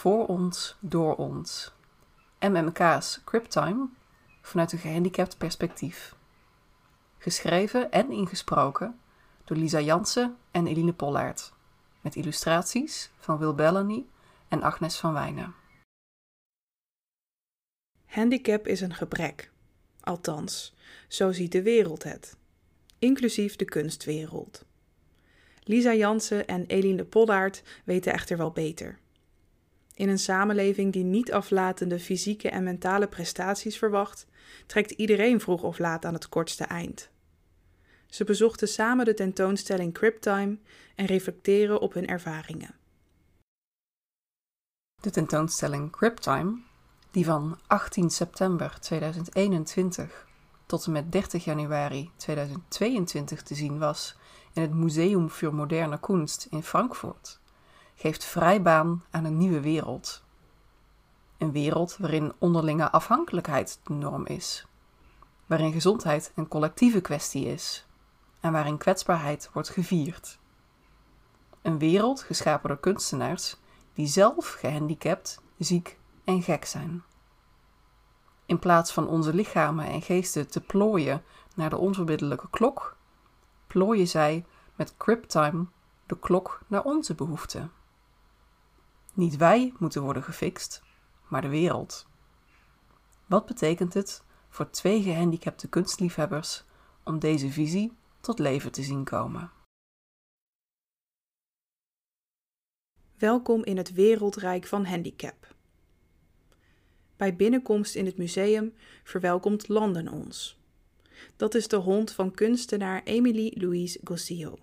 Voor ons, door ons. MMK's Criptime vanuit een gehandicapt perspectief. Geschreven en ingesproken door Lisa Jansen en Eline Pollaert. Met illustraties van Will Bellamy en Agnes van Wijnen. Handicap is een gebrek. Althans, zo ziet de wereld het. Inclusief de kunstwereld. Lisa Jansen en Eline Pollaert weten echter wel beter. In een samenleving die niet aflatende fysieke en mentale prestaties verwacht, trekt iedereen vroeg of laat aan het kortste eind. Ze bezochten samen de tentoonstelling Criptime en reflecteren op hun ervaringen. De tentoonstelling Criptime, die van 18 september 2021 tot en met 30 januari 2022 te zien was in het Museum für Moderne Kunst in Frankfurt, geeft vrij baan aan een nieuwe wereld. Een wereld waarin onderlinge afhankelijkheid de norm is, waarin gezondheid een collectieve kwestie is en waarin kwetsbaarheid wordt gevierd. Een wereld geschapen door kunstenaars die zelf gehandicapt, ziek en gek zijn. In plaats van onze lichamen en geesten te plooien naar de onverbiddelijke klok, plooien zij met Criptime de klok naar onze behoeften. Niet wij moeten worden gefixt, maar de wereld. Wat betekent het voor twee gehandicapte kunstliefhebbers om deze visie tot leven te zien komen? Welkom in het wereldrijk van handicap. Bij binnenkomst in het museum verwelkomt London ons. Dat is de hond van kunstenaar Emily Louise Gossillo.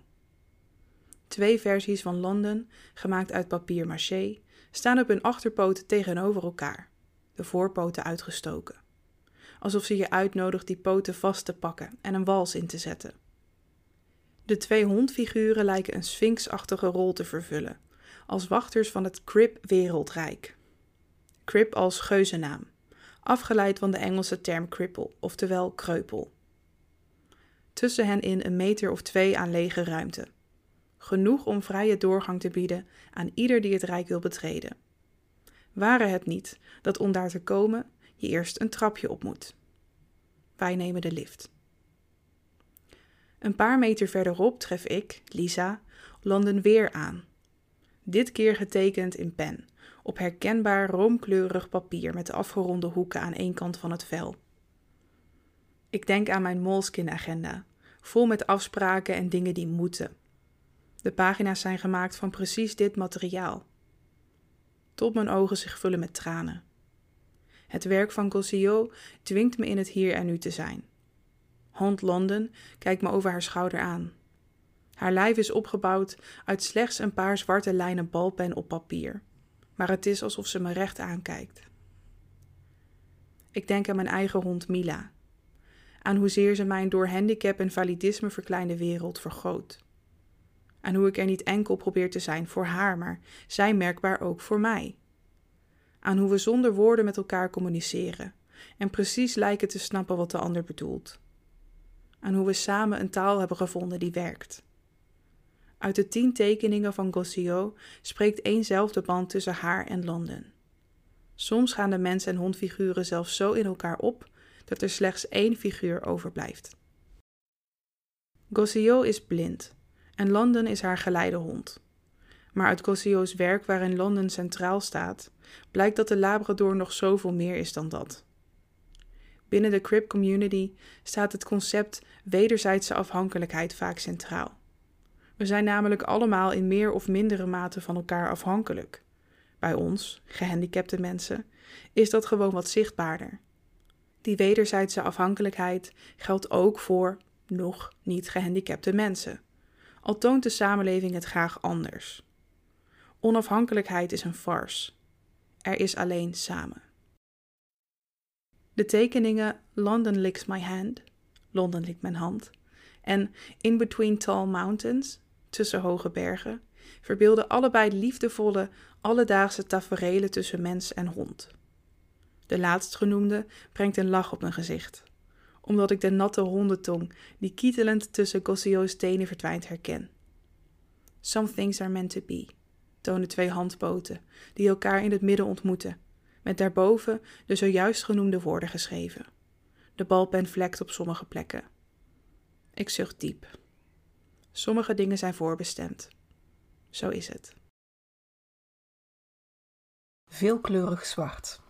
Twee versies van London, gemaakt uit papier maché, staan op hun achterpoten tegenover elkaar, de voorpoten uitgestoken. Alsof ze je uitnodigt die poten vast te pakken en een wals in te zetten. De twee hondfiguren lijken een sphinxachtige rol te vervullen, als wachters van het Crip-wereldrijk. Crip als geuzennaam, afgeleid van de Engelse term cripple, oftewel kreupel. Tussen hen in een meter of twee aan lege ruimte. Genoeg om vrije doorgang te bieden aan ieder die het rijk wil betreden. Ware het niet dat om daar te komen je eerst een trapje op moet. Wij nemen de lift. Een paar meter verderop tref ik, Lisa, London weer aan. Dit keer getekend in pen, op herkenbaar roomkleurig papier met de afgeronde hoeken aan één kant van het vel. Ik denk aan mijn Moleskine-agenda, vol met afspraken en dingen die moeten. De pagina's zijn gemaakt van precies dit materiaal. Tot mijn ogen zich vullen met tranen. Het werk van Gossio dwingt me in het hier en nu te zijn. Hond London kijkt me over haar schouder aan. Haar lijf is opgebouwd uit slechts een paar zwarte lijnen balpen op papier, maar het is alsof ze me recht aankijkt. Ik denk aan mijn eigen hond Mila, aan hoezeer ze mijn door handicap en validisme verkleinde wereld vergroot. Aan hoe ik er niet enkel probeer te zijn voor haar, maar zij merkbaar ook voor mij. Aan hoe we zonder woorden met elkaar communiceren en precies lijken te snappen wat de ander bedoelt. Aan hoe we samen een taal hebben gevonden die werkt. Uit de tien tekeningen van Gossio spreekt éénzelfde band tussen haar en Londen. Soms gaan de mens- en hondfiguren zelfs zo in elkaar op dat er slechts één figuur overblijft. Gossio is blind en London is haar geleidehond. Maar uit Gossio's werk waarin London centraal staat, blijkt dat de Labrador nog zoveel meer is dan dat. Binnen de crib community staat het concept wederzijdse afhankelijkheid vaak centraal. We zijn namelijk allemaal in meer of mindere mate van elkaar afhankelijk. Bij ons, gehandicapte mensen, is dat gewoon wat zichtbaarder. Die wederzijdse afhankelijkheid geldt ook voor nog niet gehandicapte mensen. Al toont de samenleving het graag anders. Onafhankelijkheid is een farce. Er is alleen samen. De tekeningen London licks my hand, Londen likt mijn hand, en In Between Tall Mountains, tussen hoge bergen, verbeelden allebei liefdevolle, alledaagse taferelen tussen mens en hond. De laatstgenoemde brengt een lach op mijn gezicht, omdat ik de natte hondentong die kietelend tussen Gossio's tenen verdwijnt herken. Some things are meant to be, tonen twee handpoten die elkaar in het midden ontmoeten, met daarboven de zojuist genoemde woorden geschreven. De balpen vlekt op sommige plekken. Ik zucht diep. Sommige dingen zijn voorbestemd. Zo is het. Veelkleurig zwart.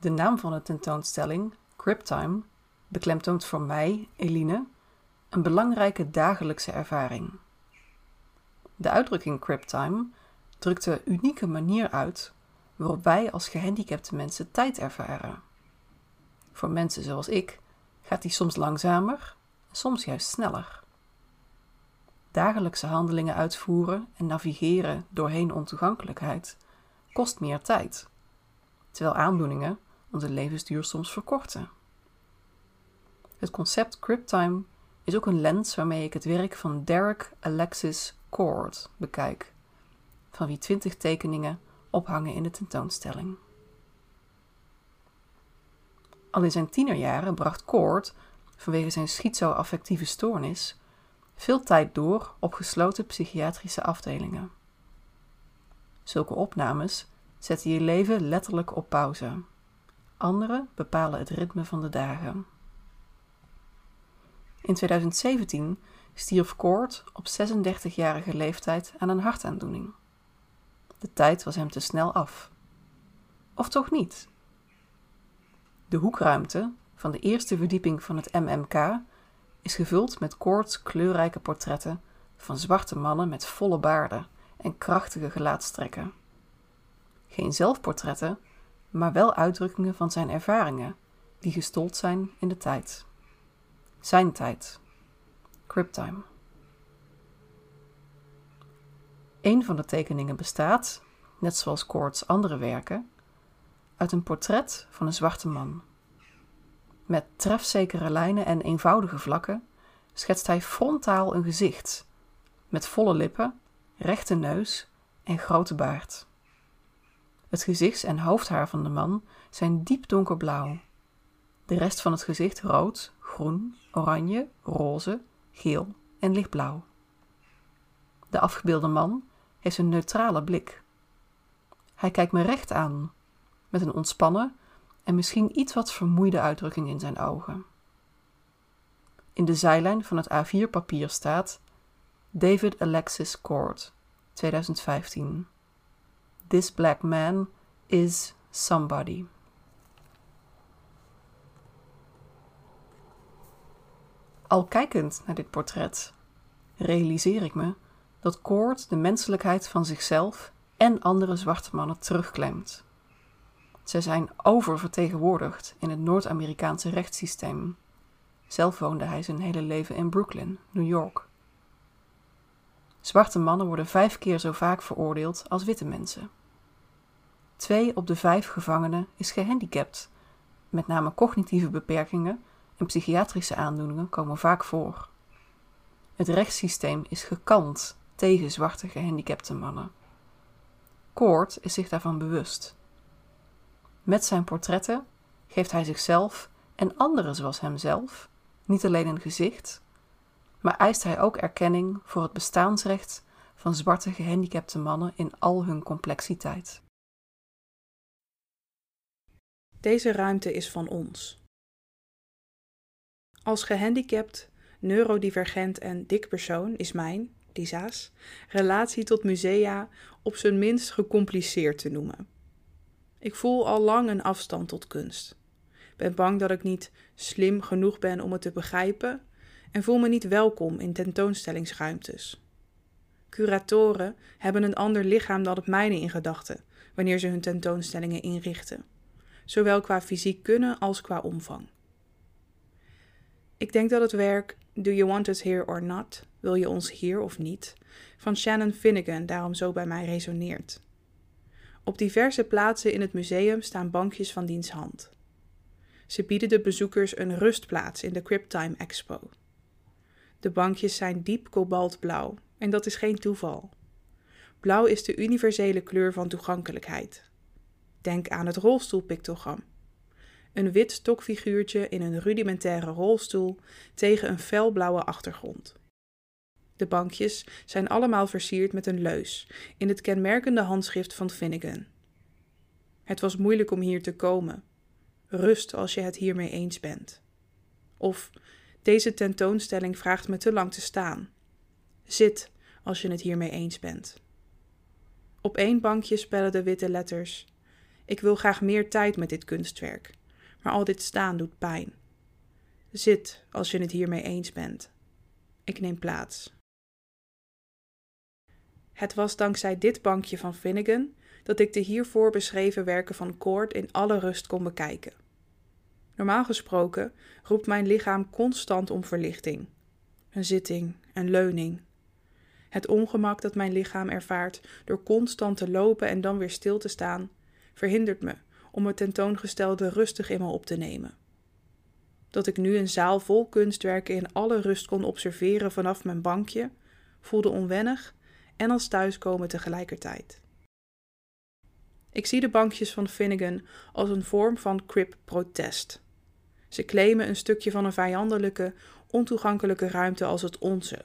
De naam van de tentoonstelling, Cryptime, beklemtoont voor mij, Eline, een belangrijke dagelijkse ervaring. De uitdrukking Cryptime drukt de unieke manier uit waarop wij als gehandicapte mensen tijd ervaren. Voor mensen zoals ik gaat die soms langzamer, soms juist sneller. Dagelijkse handelingen uitvoeren en navigeren doorheen ontoegankelijkheid kost meer tijd, terwijl aandoeningen onze levensduur soms verkorten. Het concept Cryptime is ook een lens waarmee ik het werk van Derek Alexis Cord bekijk, van wie twintig tekeningen ophangen in de tentoonstelling. Al in zijn tienerjaren bracht Cord, vanwege zijn schizoaffectieve stoornis, veel tijd door op gesloten psychiatrische afdelingen. Zulke opnames zetten je leven letterlijk op pauze. Andere bepalen het ritme van de dagen. In 2017 stierf Cord op 36-jarige leeftijd aan een hartaandoening. De tijd was hem te snel af. Of toch niet? De hoekruimte van de eerste verdieping van het MMK is gevuld met Cord's kleurrijke portretten van zwarte mannen met volle baarden en krachtige gelaatstrekken. Geen zelfportretten, maar wel uitdrukkingen van zijn ervaringen, die gestold zijn in de tijd. Zijn tijd. Cryptime. Een van de tekeningen bestaat, net zoals Cord's andere werken, uit een portret van een zwarte man. Met trefzekere lijnen en eenvoudige vlakken schetst hij frontaal een gezicht, met volle lippen, rechte neus en grote baard. Het gezichts- en hoofdhaar van de man zijn diep donkerblauw. De rest van het gezicht rood, groen, oranje, roze, geel en lichtblauw. De afgebeelde man heeft een neutrale blik. Hij kijkt me recht aan, met een ontspannen en misschien iets wat vermoeide uitdrukking in zijn ogen. In de zijlijn van het A4-papier staat David Alexis Cord, 2015. This black man is somebody. Al kijkend naar dit portret, realiseer ik me dat Cord de menselijkheid van zichzelf en andere zwarte mannen terugklemt. Zij zijn oververtegenwoordigd in het Noord-Amerikaanse rechtssysteem. Zelf woonde hij zijn hele leven in Brooklyn, New York. Zwarte mannen worden vijf keer zo vaak veroordeeld als witte mensen. Twee op de vijf gevangenen is gehandicapt. Met name cognitieve beperkingen en psychiatrische aandoeningen komen vaak voor. Het rechtssysteem is gekant tegen zwarte gehandicapte mannen. Koort is zich daarvan bewust. Met zijn portretten geeft hij zichzelf en anderen zoals hemzelf niet alleen een gezicht, maar eist hij ook erkenning voor het bestaansrecht van zwarte gehandicapte mannen in al hun complexiteit. Deze ruimte is van ons. Als gehandicapt, neurodivergent en dik persoon is mijn, Lisa's, relatie tot musea op zijn minst gecompliceerd te noemen. Ik voel al lang een afstand tot kunst. Ben bang dat ik niet slim genoeg ben om het te begrijpen en voel me niet welkom in tentoonstellingsruimtes. Curatoren hebben een ander lichaam dan het mijne in gedachten wanneer ze hun tentoonstellingen inrichten, zowel qua fysiek kunnen als qua omvang. Ik denk dat het werk Do You Want Us Here or Not? Wil je ons hier of niet? van Shannon Finnegan daarom zo bij mij resoneert. Op diverse plaatsen in het museum staan bankjes van diens hand. Ze bieden de bezoekers een rustplaats in de Cryptime Expo. De bankjes zijn diep kobaltblauw en dat is geen toeval. Blauw is de universele kleur van toegankelijkheid. Denk aan het rolstoelpictogram. Een wit stokfiguurtje in een rudimentaire rolstoel tegen een felblauwe achtergrond. De bankjes zijn allemaal versierd met een leus in het kenmerkende handschrift van Finnegan. Het was moeilijk om hier te komen. Rust als je het hiermee eens bent. Of deze tentoonstelling vraagt me te lang te staan. Zit als je het hiermee eens bent. Op één bankje spellen de witte letters: Ik wil graag meer tijd met dit kunstwerk, maar al dit staan doet pijn. Zit als je het hiermee eens bent. Ik neem plaats. Het was dankzij dit bankje van Finnegan dat ik de hiervoor beschreven werken van Cord in alle rust kon bekijken. Normaal gesproken roept mijn lichaam constant om verlichting. Een zitting, een leuning. Het ongemak dat mijn lichaam ervaart door constant te lopen en dan weer stil te staan, verhindert me om het tentoongestelde rustig in me op te nemen. Dat ik nu een zaal vol kunstwerken in alle rust kon observeren vanaf mijn bankje, voelde onwennig en als thuiskomen tegelijkertijd. Ik zie de bankjes van Finnegan als een vorm van crip-protest. Ze claimen een stukje van een vijandelijke, ontoegankelijke ruimte als het onze.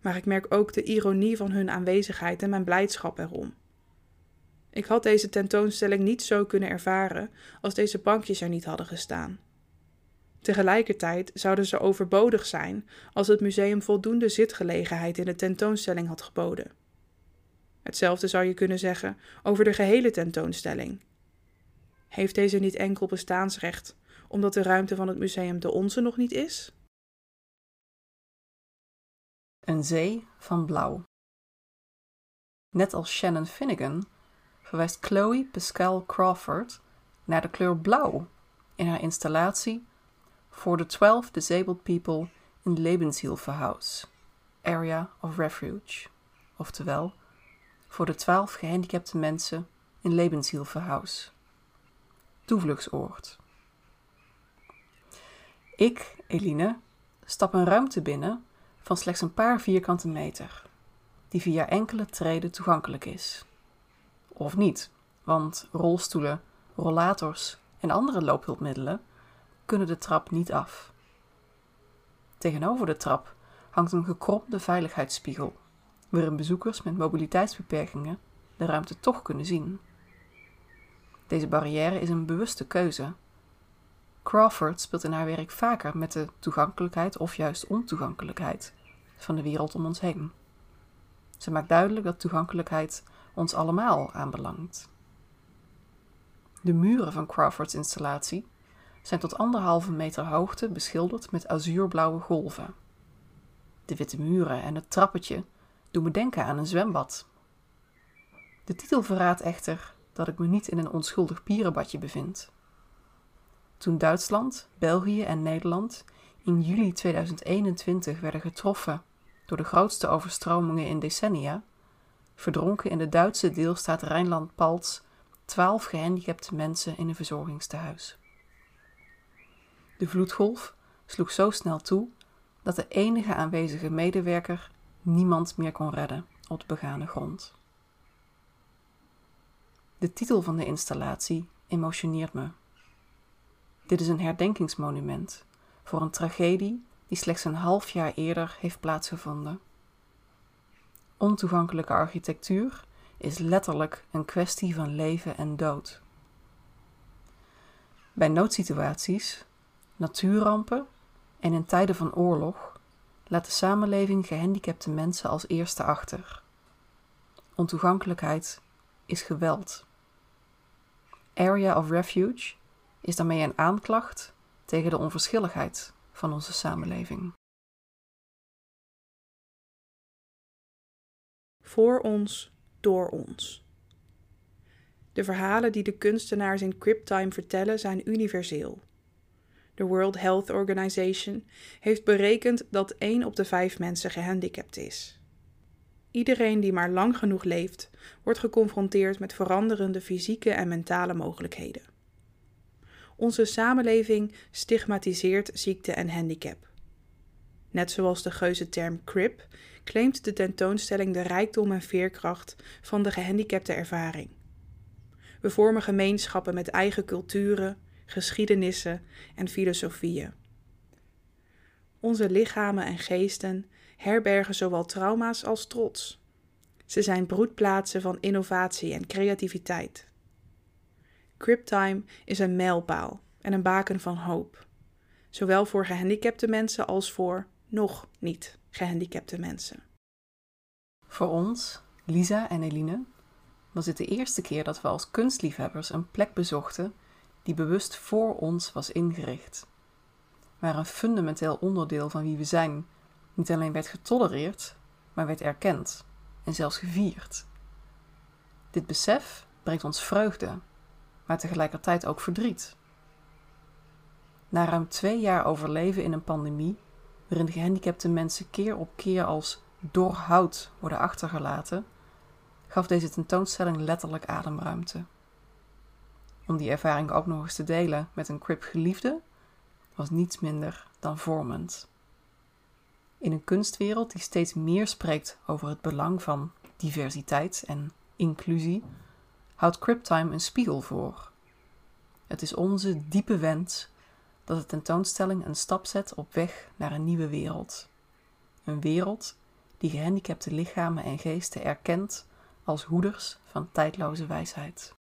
Maar ik merk ook de ironie van hun aanwezigheid en mijn blijdschap erom. Ik had deze tentoonstelling niet zo kunnen ervaren als deze bankjes er niet hadden gestaan. Tegelijkertijd zouden ze overbodig zijn als het museum voldoende zitgelegenheid in de tentoonstelling had geboden. Hetzelfde zou je kunnen zeggen over de gehele tentoonstelling. Heeft deze niet enkel bestaansrecht omdat de ruimte van het museum de onze nog niet is? Een zee van blauw. Net als Shannon Finnegan verwijst Chloe Pascal Crawford naar de kleur blauw in haar installatie For the 12 Disabled People in Lebenshilfehaus, Area of Refuge, oftewel voor de 12 gehandicapte mensen in Lebenshilfehaus, toevluchtsoord. Ik, Eline, stap een ruimte binnen van slechts een paar vierkante meter, die via enkele treden toegankelijk is. Of niet, want rolstoelen, rollators en andere loophulpmiddelen kunnen de trap niet af. Tegenover de trap hangt een gekromde veiligheidsspiegel, waarin bezoekers met mobiliteitsbeperkingen de ruimte toch kunnen zien. Deze barrière is een bewuste keuze. Crawford speelt in haar werk vaker met de toegankelijkheid of juist ontoegankelijkheid van de wereld om ons heen. Ze maakt duidelijk dat toegankelijkheid ons allemaal aanbelangt. De muren van Crawfords installatie zijn tot anderhalve meter hoogte beschilderd met azuurblauwe golven. De witte muren en het trappetje doen me denken aan een zwembad. De titel verraadt echter dat ik me niet in een onschuldig pierenbadje bevind. Toen Duitsland, België en Nederland in juli 2021 werden getroffen door de grootste overstromingen in decennia, verdronken in de Duitse deelstaat Rijnland-Palts twaalf gehandicapte mensen in een verzorgingstehuis. De vloedgolf sloeg zo snel toe dat de enige aanwezige medewerker niemand meer kon redden op de begane grond. De titel van de installatie emotioneert me. Dit is een herdenkingsmonument voor een tragedie die slechts een half jaar eerder heeft plaatsgevonden. Ontoegankelijke architectuur is letterlijk een kwestie van leven en dood. Bij noodsituaties natuurrampen en in tijden van oorlog laat de samenleving gehandicapte mensen als eerste achter. Ontoegankelijkheid is geweld. Area of Refuge is daarmee een aanklacht tegen de onverschilligheid van onze samenleving. Voor ons, door ons. De verhalen die de kunstenaars in Cryptime vertellen zijn universeel de World Health Organization, heeft berekend dat 1 op de 5 mensen gehandicapt is. Iedereen die maar lang genoeg leeft, wordt geconfronteerd met veranderende fysieke en mentale mogelijkheden. Onze samenleving stigmatiseert ziekte en handicap. Net zoals de geuze term CRIP claimt de tentoonstelling de rijkdom en veerkracht van de gehandicapte ervaring. We vormen gemeenschappen met eigen culturen, geschiedenissen en filosofieën. Onze lichamen en geesten herbergen zowel trauma's als trots. Ze zijn broedplaatsen van innovatie en creativiteit. Criptime is een mijlpaal en een baken van hoop, zowel voor gehandicapte mensen als voor nog niet gehandicapte mensen. Voor ons, Lisa en Eline, was dit de eerste keer dat we als kunstliefhebbers een plek bezochten die bewust voor ons was ingericht. Waar een fundamenteel onderdeel van wie we zijn niet alleen werd getolereerd, maar werd erkend en zelfs gevierd. Dit besef brengt ons vreugde, maar tegelijkertijd ook verdriet. Na ruim twee jaar overleven in een pandemie, waarin gehandicapte mensen keer op keer als door hout worden achtergelaten, gaf deze tentoonstelling letterlijk ademruimte. Om die ervaring ook nog eens te delen met een crip geliefde, was niets minder dan vormend. In een kunstwereld die steeds meer spreekt over het belang van diversiteit en inclusie, houdt Criptime een spiegel voor. Het is onze diepe wens dat de tentoonstelling een stap zet op weg naar een nieuwe wereld. Een wereld die gehandicapte lichamen en geesten erkent als hoeders van tijdloze wijsheid.